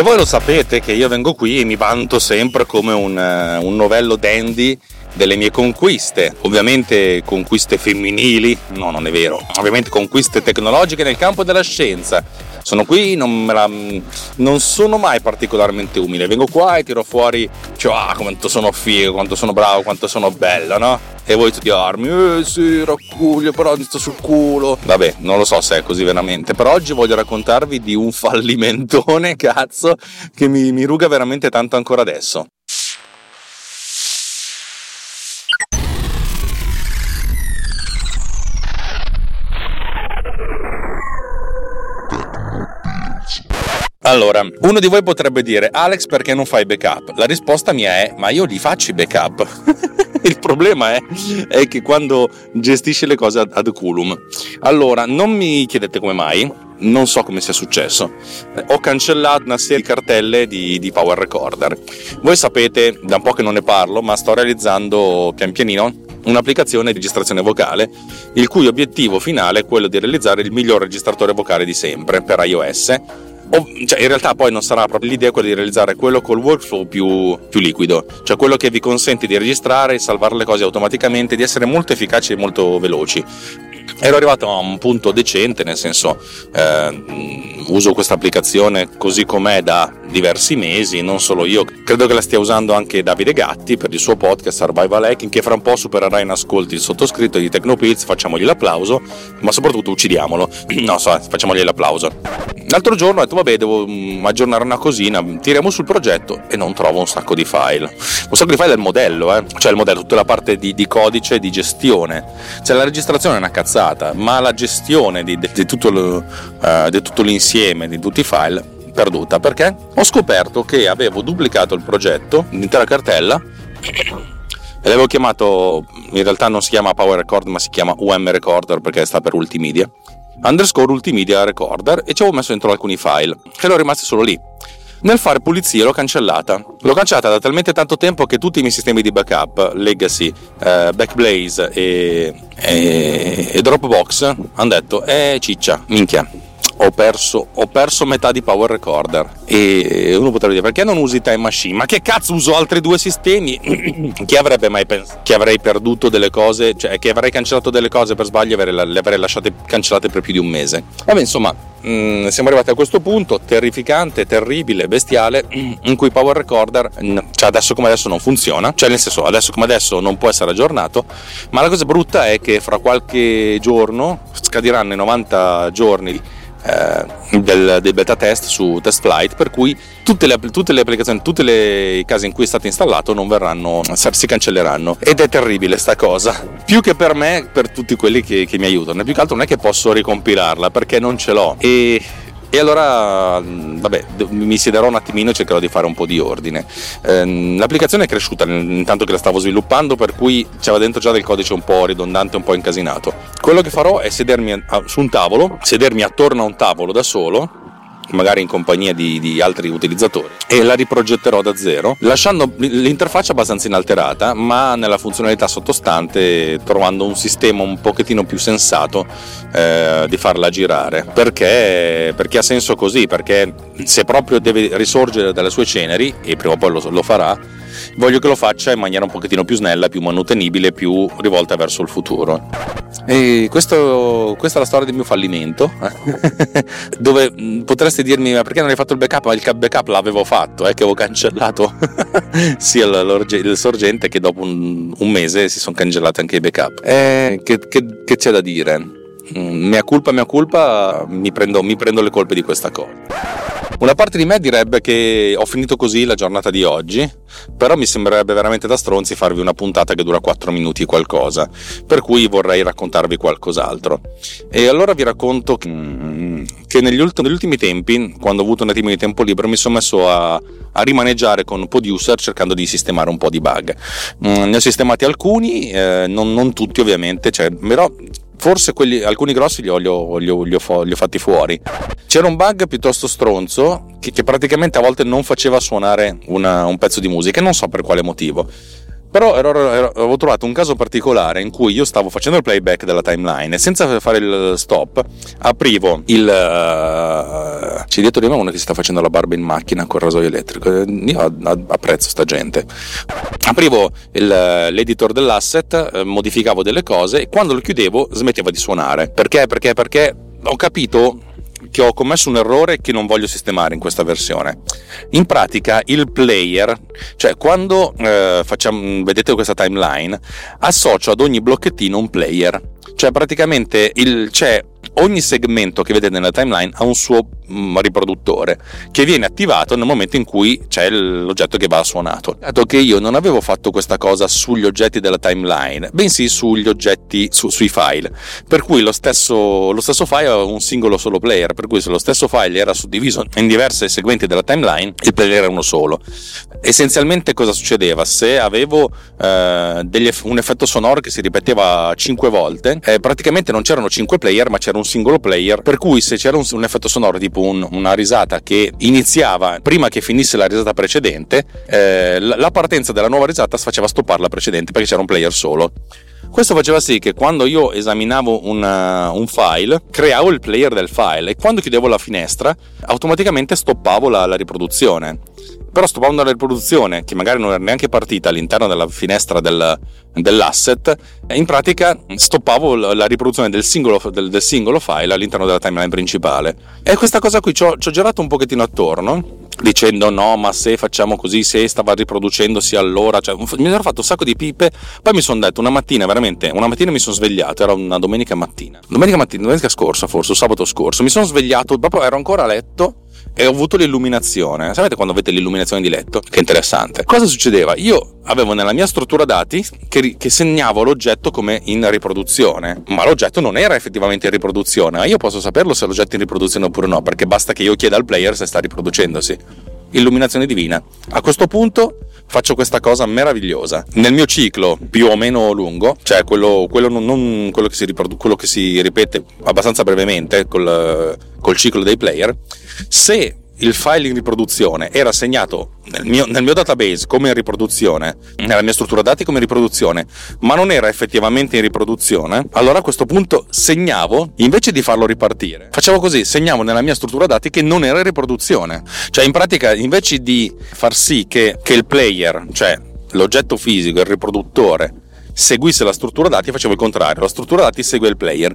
E voi lo sapete che io vengo qui e mi vanto sempre come un, uh, un novello dandy delle mie conquiste, ovviamente conquiste femminili, no non è vero, ovviamente conquiste tecnologiche nel campo della scienza. Sono qui, non, la, non sono mai particolarmente umile, vengo qua e tiro fuori, cioè, ah, quanto sono figo, quanto sono bravo, quanto sono bella, no? E voi tutti armi, eh sì, raccuglio, però mi sto sul culo. Vabbè, non lo so se è così veramente, però oggi voglio raccontarvi di un fallimentone, cazzo, che mi, mi ruga veramente tanto ancora adesso. Allora, uno di voi potrebbe dire Alex perché non fai backup? La risposta mia è ma io li faccio i backup. Il problema è, è, che quando gestisci le cose ad, culum. Allora, non mi chiedete come mai, non so come sia successo. Ho cancellato una serie di cartelle di, di, Power Recorder. Voi sapete, da un po' che non ne parlo, ma sto realizzando pian pianino un'applicazione di registrazione vocale, il cui obiettivo finale è quello di realizzare il miglior registratore vocale di sempre per iOS cioè in realtà poi non sarà proprio l'idea quella di realizzare quello col workflow più, più, liquido, cioè quello che vi consente di registrare, salvare le cose automaticamente, di essere molto efficaci e molto veloci. Ero arrivato a un punto decente, nel senso eh, uso questa applicazione così com'è da diversi mesi, non solo io, credo che la stia usando anche Davide Gatti per il suo podcast Survival Hacking che fra un po' supererà in ascolti il sottoscritto di Tecnopilz, facciamogli l'applauso, ma soprattutto uccidiamolo, no so, facciamogli l'applauso. L'altro giorno ho detto vabbè devo mm, aggiornare una cosina, tiriamo sul progetto e non trovo un sacco di file. Un sacco di file del modello, eh? cioè il modello, tutta la parte di, di codice di gestione. Cioè la registrazione è una cazzata, ma la gestione di, di, tutto, uh, di tutto l'insieme, di tutti i file, perduta. Perché? Ho scoperto che avevo duplicato il progetto, l'intera cartella, e l'avevo chiamato, in realtà non si chiama Power Record ma si chiama UM Recorder perché sta per Ultimedia underscore Ultimedia Recorder e ci avevo messo dentro alcuni file, che erano rimasti solo lì. Nel fare pulizia l'ho cancellata. L'ho cancellata da talmente tanto tempo che tutti i miei sistemi di backup, Legacy, eh, Backblaze e, e, e Dropbox, hanno detto, eh ciccia, minchia, ho perso, ho perso, metà di Power Recorder. E uno potrebbe dire perché non usi Time Machine? Ma che cazzo uso altri due sistemi? chi avrebbe mai pensato che avrei perduto delle cose, cioè che avrei cancellato delle cose per sbaglio e le avrei lasciate cancellate per più di un mese? Vabbè, insomma, mm, siamo arrivati a questo punto terrificante, terribile, bestiale, in cui Power Recorder, cioè adesso come adesso non funziona, cioè nel senso adesso come adesso non può essere aggiornato, ma la cosa brutta è che fra qualche giorno scadiranno i 90 giorni eh, del, beta test su test flight per cui tutte le, tutte le applicazioni tutte le case in cui è stato installato non verranno si cancelleranno. Ed è terribile sta cosa. Più che per me per tutti quelli che, che mi aiutano. Più che altro non è che posso ricompilarla perché non ce l'ho. E e allora, vabbè, mi siederò un attimino e cercherò di fare un po' di ordine. Ehm, l'applicazione è cresciuta intanto che la stavo sviluppando, per cui c'era dentro già del codice un po' ridondante, un po' incasinato. Quello che farò è sedermi su un tavolo, sedermi attorno a un tavolo da solo magari in compagnia di, di, altri utilizzatori e la riprogetterò da zero lasciando l'interfaccia abbastanza inalterata ma nella funzionalità sottostante trovando un sistema un pochettino più sensato eh, di farla girare. Perché, perché, ha senso così? Perché se proprio deve risorgere dalle sue ceneri e prima o poi lo, lo farà voglio che lo faccia in maniera un pochettino più snella, più manutenibile, più rivolta verso il futuro. E questo, questa è la storia del mio fallimento, dove potreste dirmi ma perché non hai fatto il backup? Ma il backup l'avevo fatto, eh, che avevo cancellato sia il sorgente che dopo un, un, mese si sono cancellati anche i backup. Eh, che, che, che c'è da dire? Mm, mia colpa, mia colpa, mi prendo, mi prendo le colpe di questa cosa. Una parte di me direbbe che ho finito così la giornata di oggi, però mi sembrerebbe veramente da stronzi farvi una puntata che dura 4 minuti e qualcosa, per cui vorrei raccontarvi qualcos'altro. E allora vi racconto che negli, ultimi, negli ultimi tempi, quando ho avuto un attimo di tempo libero, mi sono messo a, a rimaneggiare con Producer cercando di sistemare un po' di bug. Mm, ne ho sistemati alcuni, eh, non, non, tutti ovviamente, cioè, però forse quelli, alcuni grossi li ho, li, ho, li, ho, li ho, fatti fuori. C'era un bug piuttosto stronzo che, che praticamente a volte non faceva suonare una, un pezzo di musica, non so per quale motivo. Però ero, ero, avevo trovato un caso particolare in cui io stavo facendo il playback della timeline e senza fare il stop aprivo il... Uh, c'è dietro di me uno che si sta facendo la barba in macchina con il rasoio elettrico. Io apprezzo sta gente. Aprivo il, l'editor dell'asset, modificavo delle cose e quando lo chiudevo smetteva di suonare. Perché? Perché? Perché ho capito che ho commesso un errore che non voglio sistemare in questa versione. In pratica il player, cioè quando eh, facciamo, vedete questa timeline, associo ad ogni blocchettino un player. Cioè praticamente il, c'è ogni segmento che vedete nella timeline ha un suo mm, riproduttore che viene attivato nel momento in cui c'è l'oggetto che va suonato. Dato che io non avevo fatto questa cosa sugli oggetti della timeline, bensì sugli oggetti su, sui file, per cui lo stesso, lo stesso file aveva un singolo solo player, per cui se lo stesso file era suddiviso in diverse segmenti della timeline, il player era uno solo. Essenzialmente cosa succedeva? Se avevo eh, degli, un effetto sonoro che si ripeteva 5 volte, eh, praticamente non c'erano 5 player, ma c'era un singolo player, per cui se c'era un, un effetto sonoro tipo un, una risata che iniziava prima che finisse la risata precedente, eh, la partenza della nuova risata faceva stoppare la precedente perché c'era un player solo. Questo faceva sì che quando io esaminavo una, un file, creavo il player del file e quando chiudevo la finestra, automaticamente stoppavo la, la riproduzione però stoppando la riproduzione, che magari non era neanche partita all'interno della finestra del, dell'asset, in pratica stoppavo la riproduzione del singolo, del, del singolo, file all'interno della timeline principale. E questa cosa qui ci ho, ci ho girato un pochettino attorno, dicendo no, ma se facciamo così, se stava riproducendosi allora, cioè, mi ero fatto un sacco di pipe, poi mi sono detto una mattina, veramente, una mattina mi sono svegliato, era una domenica mattina, domenica mattina, domenica scorsa forse, sabato scorso, mi sono svegliato, proprio ero ancora a letto e ho avuto l'illuminazione. Sapete quando avete l'illuminazione di letto? Che interessante. Cosa succedeva? Io avevo nella mia struttura dati che, che, segnavo l'oggetto come in riproduzione, ma l'oggetto non era effettivamente in riproduzione. Ma io posso saperlo se l'oggetto è in riproduzione oppure no, perché basta che io chieda al player se sta riproducendosi. Illuminazione divina. A questo punto faccio questa cosa meravigliosa. Nel mio ciclo più o meno lungo, cioè quello, quello, non, non, quello, che, si riprodu- quello che si ripete abbastanza brevemente col, col ciclo dei player, se il file in riproduzione era segnato nel mio, nel mio, database come in riproduzione, nella mia struttura dati come riproduzione, ma non era effettivamente in riproduzione, allora a questo punto segnavo, invece di farlo ripartire, facevo così, segnavo nella mia struttura dati che non era in riproduzione. Cioè in pratica invece di far sì che, che il player, cioè l'oggetto fisico, il riproduttore, seguisse la struttura dati, facevo il contrario, la struttura dati segue il player.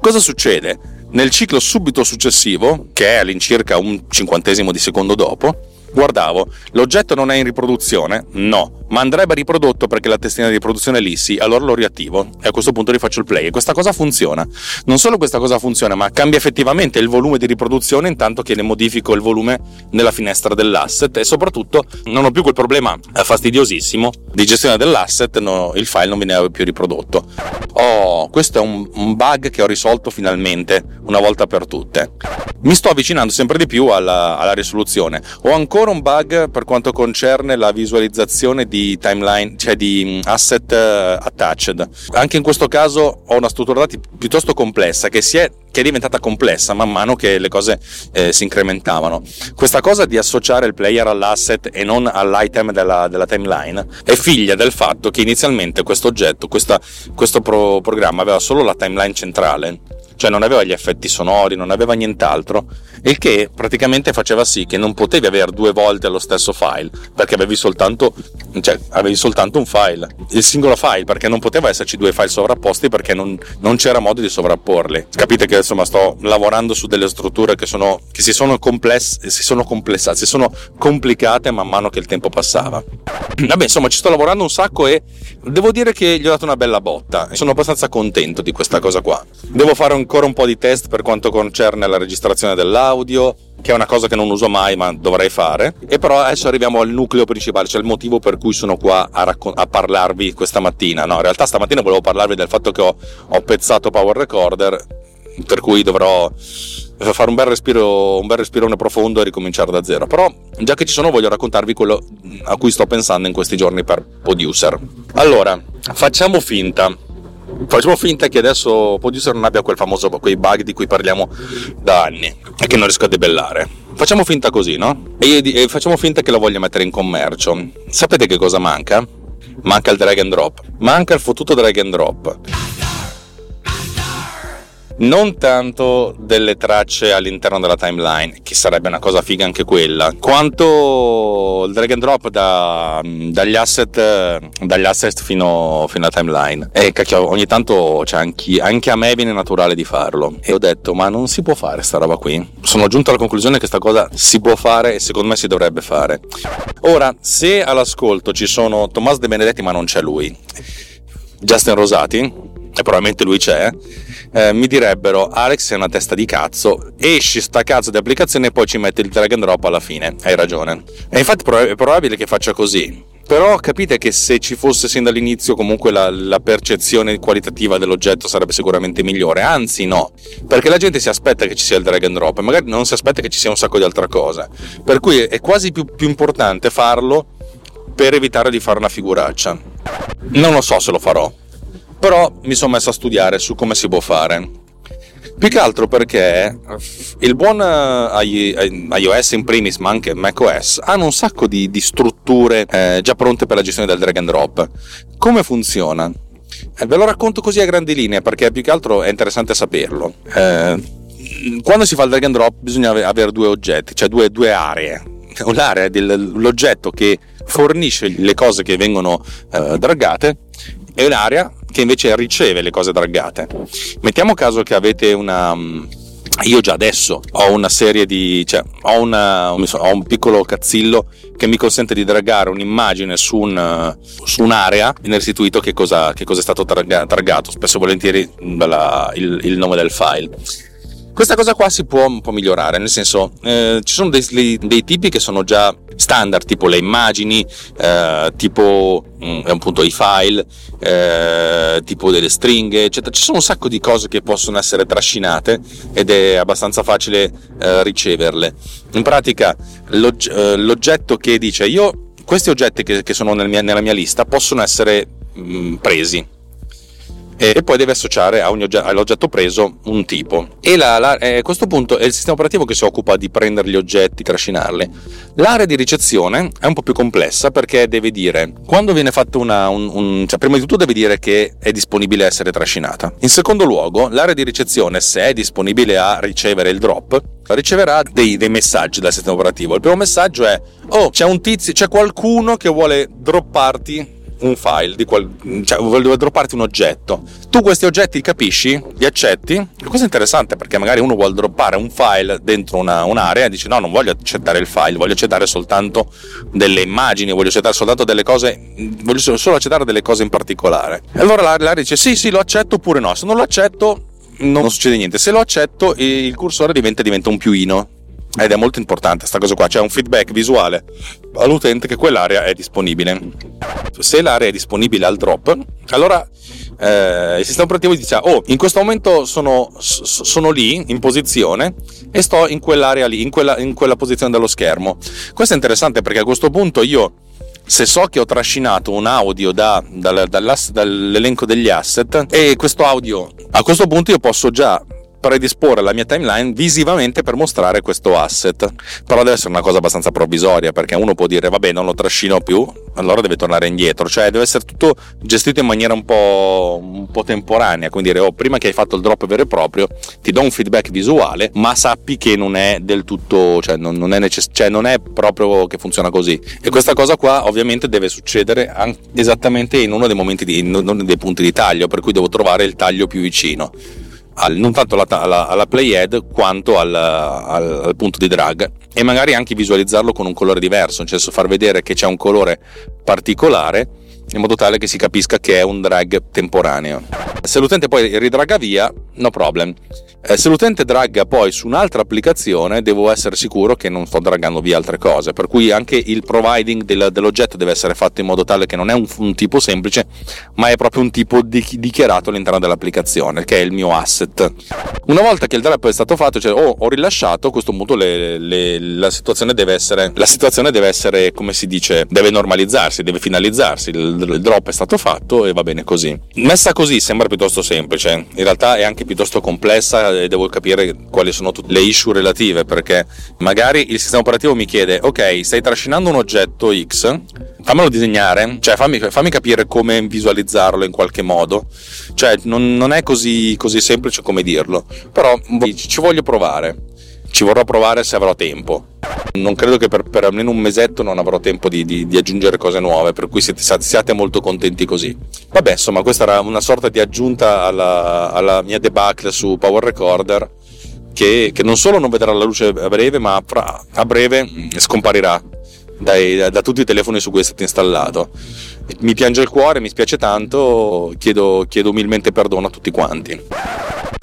Cosa succede? Nel ciclo subito successivo, che è all'incirca un cinquantesimo di secondo dopo, guardavo, l'oggetto non è in riproduzione? No, ma andrebbe riprodotto perché la testina di riproduzione è lì, sì, allora lo riattivo e a questo punto rifaccio il play e questa cosa funziona. Non solo questa cosa funziona, ma cambia effettivamente il volume di riproduzione intanto che ne modifico il volume nella finestra dell'asset e soprattutto non ho più quel problema fastidiosissimo di gestione dell'asset, no, il file non viene più riprodotto. Oh, questo è un, un bug che ho risolto finalmente una volta per tutte. Mi sto avvicinando sempre di più alla, alla risoluzione. Ho ancora un bug per quanto concerne la visualizzazione di timeline, cioè di mm, asset uh, attached. Anche in questo caso ho una struttura dati piuttosto complessa che si è che è diventata complessa man mano che le cose eh, si incrementavano. Questa cosa di associare il player all'asset e non all'item della, della timeline è figlia del fatto che inizialmente questo oggetto, questa, questo pro programma aveva solo la timeline centrale cioè non aveva gli effetti sonori, non aveva nient'altro, il che praticamente faceva sì che non potevi avere due volte lo stesso file, perché avevi soltanto, cioè, avevi soltanto un file, il singolo file, perché non poteva esserci due file sovrapposti perché non, non c'era modo di sovrapporli. Capite che insomma sto lavorando su delle strutture che, sono, che si sono complesse, si sono complessate, si sono complicate man mano che il tempo passava. Vabbè, insomma, ci sto lavorando un sacco e devo dire che gli ho dato una bella botta sono abbastanza contento di questa cosa qua. Devo fare ancora un po' di test per quanto concerne la registrazione dell'audio, che è una cosa che non uso mai ma dovrei fare. E però adesso arriviamo al nucleo principale, cioè il motivo per cui sono qua a, raccon- a parlarvi questa mattina. No, in realtà stamattina volevo parlarvi del fatto che ho, ho pezzato Power Recorder, per cui dovrò fare un bel respiro, un bel respirone profondo e ricominciare da zero. Però, già che ci sono, voglio raccontarvi quello a cui sto pensando in questi giorni per Producer. Allora, facciamo finta. Facciamo finta che adesso Producer non abbia quel famoso, quei bug di cui parliamo da anni e che non riesco a debellare. Facciamo finta così, no? E, e facciamo finta che lo voglia mettere in commercio. Sapete che cosa manca? manca il drag and drop, manca il fottuto drag and drop non tanto delle tracce all'interno della timeline, che sarebbe una cosa figa anche quella, quanto il drag and drop da, dagli, asset, dagli asset fino, fino alla timeline. E cacchio, ogni tanto cioè, anche, anche, a me viene naturale di farlo. E ho detto, ma non si può fare sta roba qui. Sono giunto alla conclusione che sta cosa si può fare e secondo me si dovrebbe fare. Ora, se all'ascolto ci sono Tommaso De Benedetti, ma non c'è lui, Justin Rosati, e probabilmente lui c'è eh, mi direbbero Alex è una testa di cazzo, esci sta cazzo di applicazione e poi ci metti il drag and drop alla fine. Hai ragione. E infatti è probabile che faccia così. Però capite che se ci fosse sin dall'inizio comunque la, la, percezione qualitativa dell'oggetto sarebbe sicuramente migliore, anzi no, perché la gente si aspetta che ci sia il drag and drop e magari non si aspetta che ci sia un sacco di altra cosa, per cui è quasi più, più importante farlo per evitare di fare una figuraccia. Non lo so se lo farò, però mi sono messo a studiare su come si può fare. Più che altro perché il buon eh, iOS in primis, ma anche macOS, hanno un sacco di, di strutture eh, già pronte per la gestione del drag and drop. Come funziona? Eh, ve lo racconto così a grandi linee perché più che altro è interessante saperlo. Eh, quando si fa il drag and drop bisogna avere due oggetti, cioè due, due aree. L'area dell'oggetto che fornisce le cose che vengono eh, dragate e un'area che invece riceve le cose draggate. Mettiamo caso che avete una mm, io già adesso ho una serie di cioè ho, una, ho, un piccolo cazzillo che mi consente di draggare un'immagine su, un, su un'area viene restituito che cosa, che cosa è stato targato spesso e volentieri la, il, il nome del file questa cosa qua si può un po' migliorare, nel senso eh, ci sono dei, dei, tipi che sono già standard, tipo le immagini, eh, tipo mm, appunto i file, eh, tipo delle stringhe, eccetera. Ci sono un sacco di cose che possono essere trascinate ed è abbastanza facile eh, riceverle. In pratica l'og- eh, l'oggetto che dice io questi oggetti che, che sono nel mia, nella mia lista possono essere mh, mm, presi e poi deve associare oggetto, all'oggetto preso un tipo. E la, la, eh, a questo punto è il sistema operativo che si occupa di prendere gli oggetti, trascinarli. L'area di ricezione è un po' più complessa perché deve dire quando viene fatto una. Un, un, cioè, prima di tutto deve dire che è disponibile a essere trascinata. In secondo luogo, l'area di ricezione, se è disponibile a ricevere il drop, riceverà dei, dei, messaggi dal sistema operativo. Il primo messaggio è: Oh, c'è un tizio, c'è qualcuno che vuole dropparti un file, di qual, cioè vuole dropparti un oggetto. Tu questi oggetti capisci, li accetti. Questo è interessante perché magari uno vuole droppare un file dentro una, un'area e dice no, non voglio accettare il file, voglio accettare soltanto delle immagini, voglio accettare soltanto delle cose, voglio solo accettare delle cose in particolare. E allora l'area dice sì, sì, lo accetto oppure no. Se non lo accetto non succede niente. Se lo accetto il cursore diventa, diventa un piuino ed è molto importante questa cosa qua, c'è un feedback visuale all'utente che quell'area è disponibile. Se l'area è disponibile al drop, allora eh, il sistema operativo dice oh in questo momento sono, sono, lì in posizione e sto in quell'area lì, in quella, in quella posizione dello schermo. Questo è interessante perché a questo punto io se so che ho trascinato un audio da, dall'elenco degli asset e questo audio a questo punto io posso già predisporre la mia timeline visivamente per mostrare questo asset. Però deve essere una cosa abbastanza provvisoria perché uno può dire vabbè non lo trascino più, allora deve tornare indietro, cioè deve essere tutto gestito in maniera un po', un po temporanea, quindi dire oh prima che hai fatto il drop vero e proprio ti do un feedback visuale ma sappi che non è del tutto, cioè non, non, è, necess- cioè non è proprio che funziona così. E questa cosa qua ovviamente deve succedere esattamente in uno dei momenti di, in uno dei punti di taglio, per cui devo trovare il taglio più vicino al, non tanto alla, alla, alla playhead quanto al, al, al, punto di drag e magari anche visualizzarlo con un colore diverso, nel senso far vedere che c'è un colore particolare in modo tale che si capisca che è un drag temporaneo. Se l'utente poi ridraga via, no problem. Eh, se l'utente dragga poi su un'altra applicazione, devo essere sicuro che non sto draggando via altre cose. Per cui anche il providing del, dell'oggetto deve essere fatto in modo tale che non è un, un tipo semplice, ma è proprio un tipo di, dichiarato all'interno dell'applicazione, che è il mio asset. Una volta che il drop è stato fatto, cioè oh, ho rilasciato, a questo punto le, le, la, situazione deve essere, la situazione deve essere, come si dice, deve normalizzarsi, deve finalizzarsi. Il, il drop è stato fatto e va bene così. Messa così sembra piuttosto semplice, in realtà è anche piuttosto complessa e devo capire quali sono tutte le issue relative perché magari il sistema operativo mi chiede ok stai trascinando un oggetto X fammelo disegnare, cioè fammi, fammi, capire come visualizzarlo in qualche modo. Cioè, non, non è così, così, semplice come dirlo, però ci voglio provare. Ci vorrò provare se avrò tempo. Non credo che per, per almeno un mesetto non avrò tempo di, di, di aggiungere cose nuove, per cui siete, siate, molto contenti così. Vabbè, insomma, questa era una sorta di aggiunta alla, alla mia debacle su Power Recorder. Che, che, non solo non vedrà la luce a breve, ma a breve scomparirà dai, da tutti i telefoni su cui è stato installato. Mi piange il cuore, mi spiace tanto, chiedo, chiedo umilmente perdono a tutti quanti.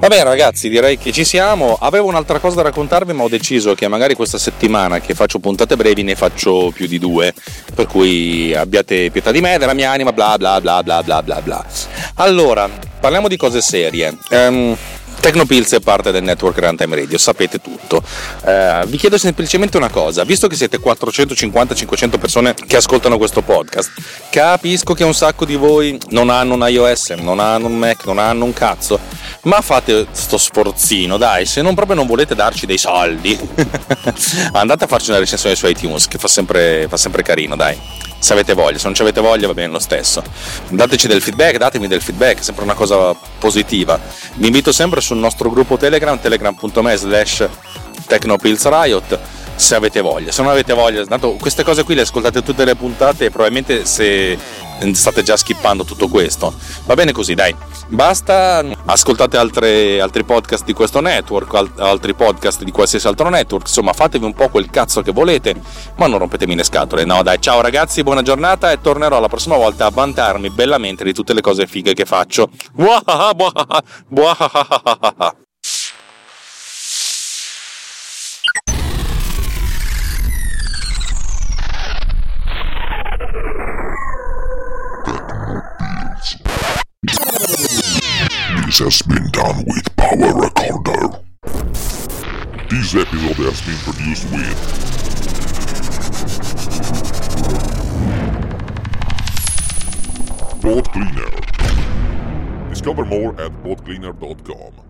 Va bene ragazzi, direi che ci siamo. Avevo un'altra cosa da raccontarvi, ma ho deciso che magari questa settimana che faccio puntate brevi ne faccio più di due. Per cui abbiate pietà di me, della mia anima, bla bla bla bla bla bla bla. Allora, parliamo di cose serie. Um, Tecnopills è parte del network Runtime Radio, sapete tutto. Eh, vi chiedo semplicemente una cosa, visto che siete 450-500 persone che ascoltano questo podcast, capisco che un sacco di voi non hanno un iOS, non hanno un Mac, non hanno un cazzo, ma fate sto sforzino, dai, se non proprio non volete darci dei soldi, andate a farci una recensione su iTunes, che fa sempre, fa sempre carino, dai se avete voglia, se non ci avete voglia va bene lo stesso. Dateci del feedback, datemi del feedback, è sempre una cosa positiva. Vi invito sempre sul nostro gruppo Telegram, telegram.me slash technopillsriot se avete voglia. Se non avete voglia, tanto queste cose qui le ascoltate tutte le puntate e probabilmente se state già skippando tutto questo. Va bene così, dai. Basta, ascoltate altre, altri podcast di questo network, altri podcast di qualsiasi altro network, insomma fatevi un po' quel cazzo che volete, ma non rompetemi le scatole. No, dai, ciao ragazzi, buona giornata e tornerò la prossima volta a vantarmi bellamente di tutte le cose fighe che faccio. Buahaha, buahaha, buahaha. Has been done with Power Recorder. This episode has been produced with Boat Cleaner. Discover more at boatcleaner.com.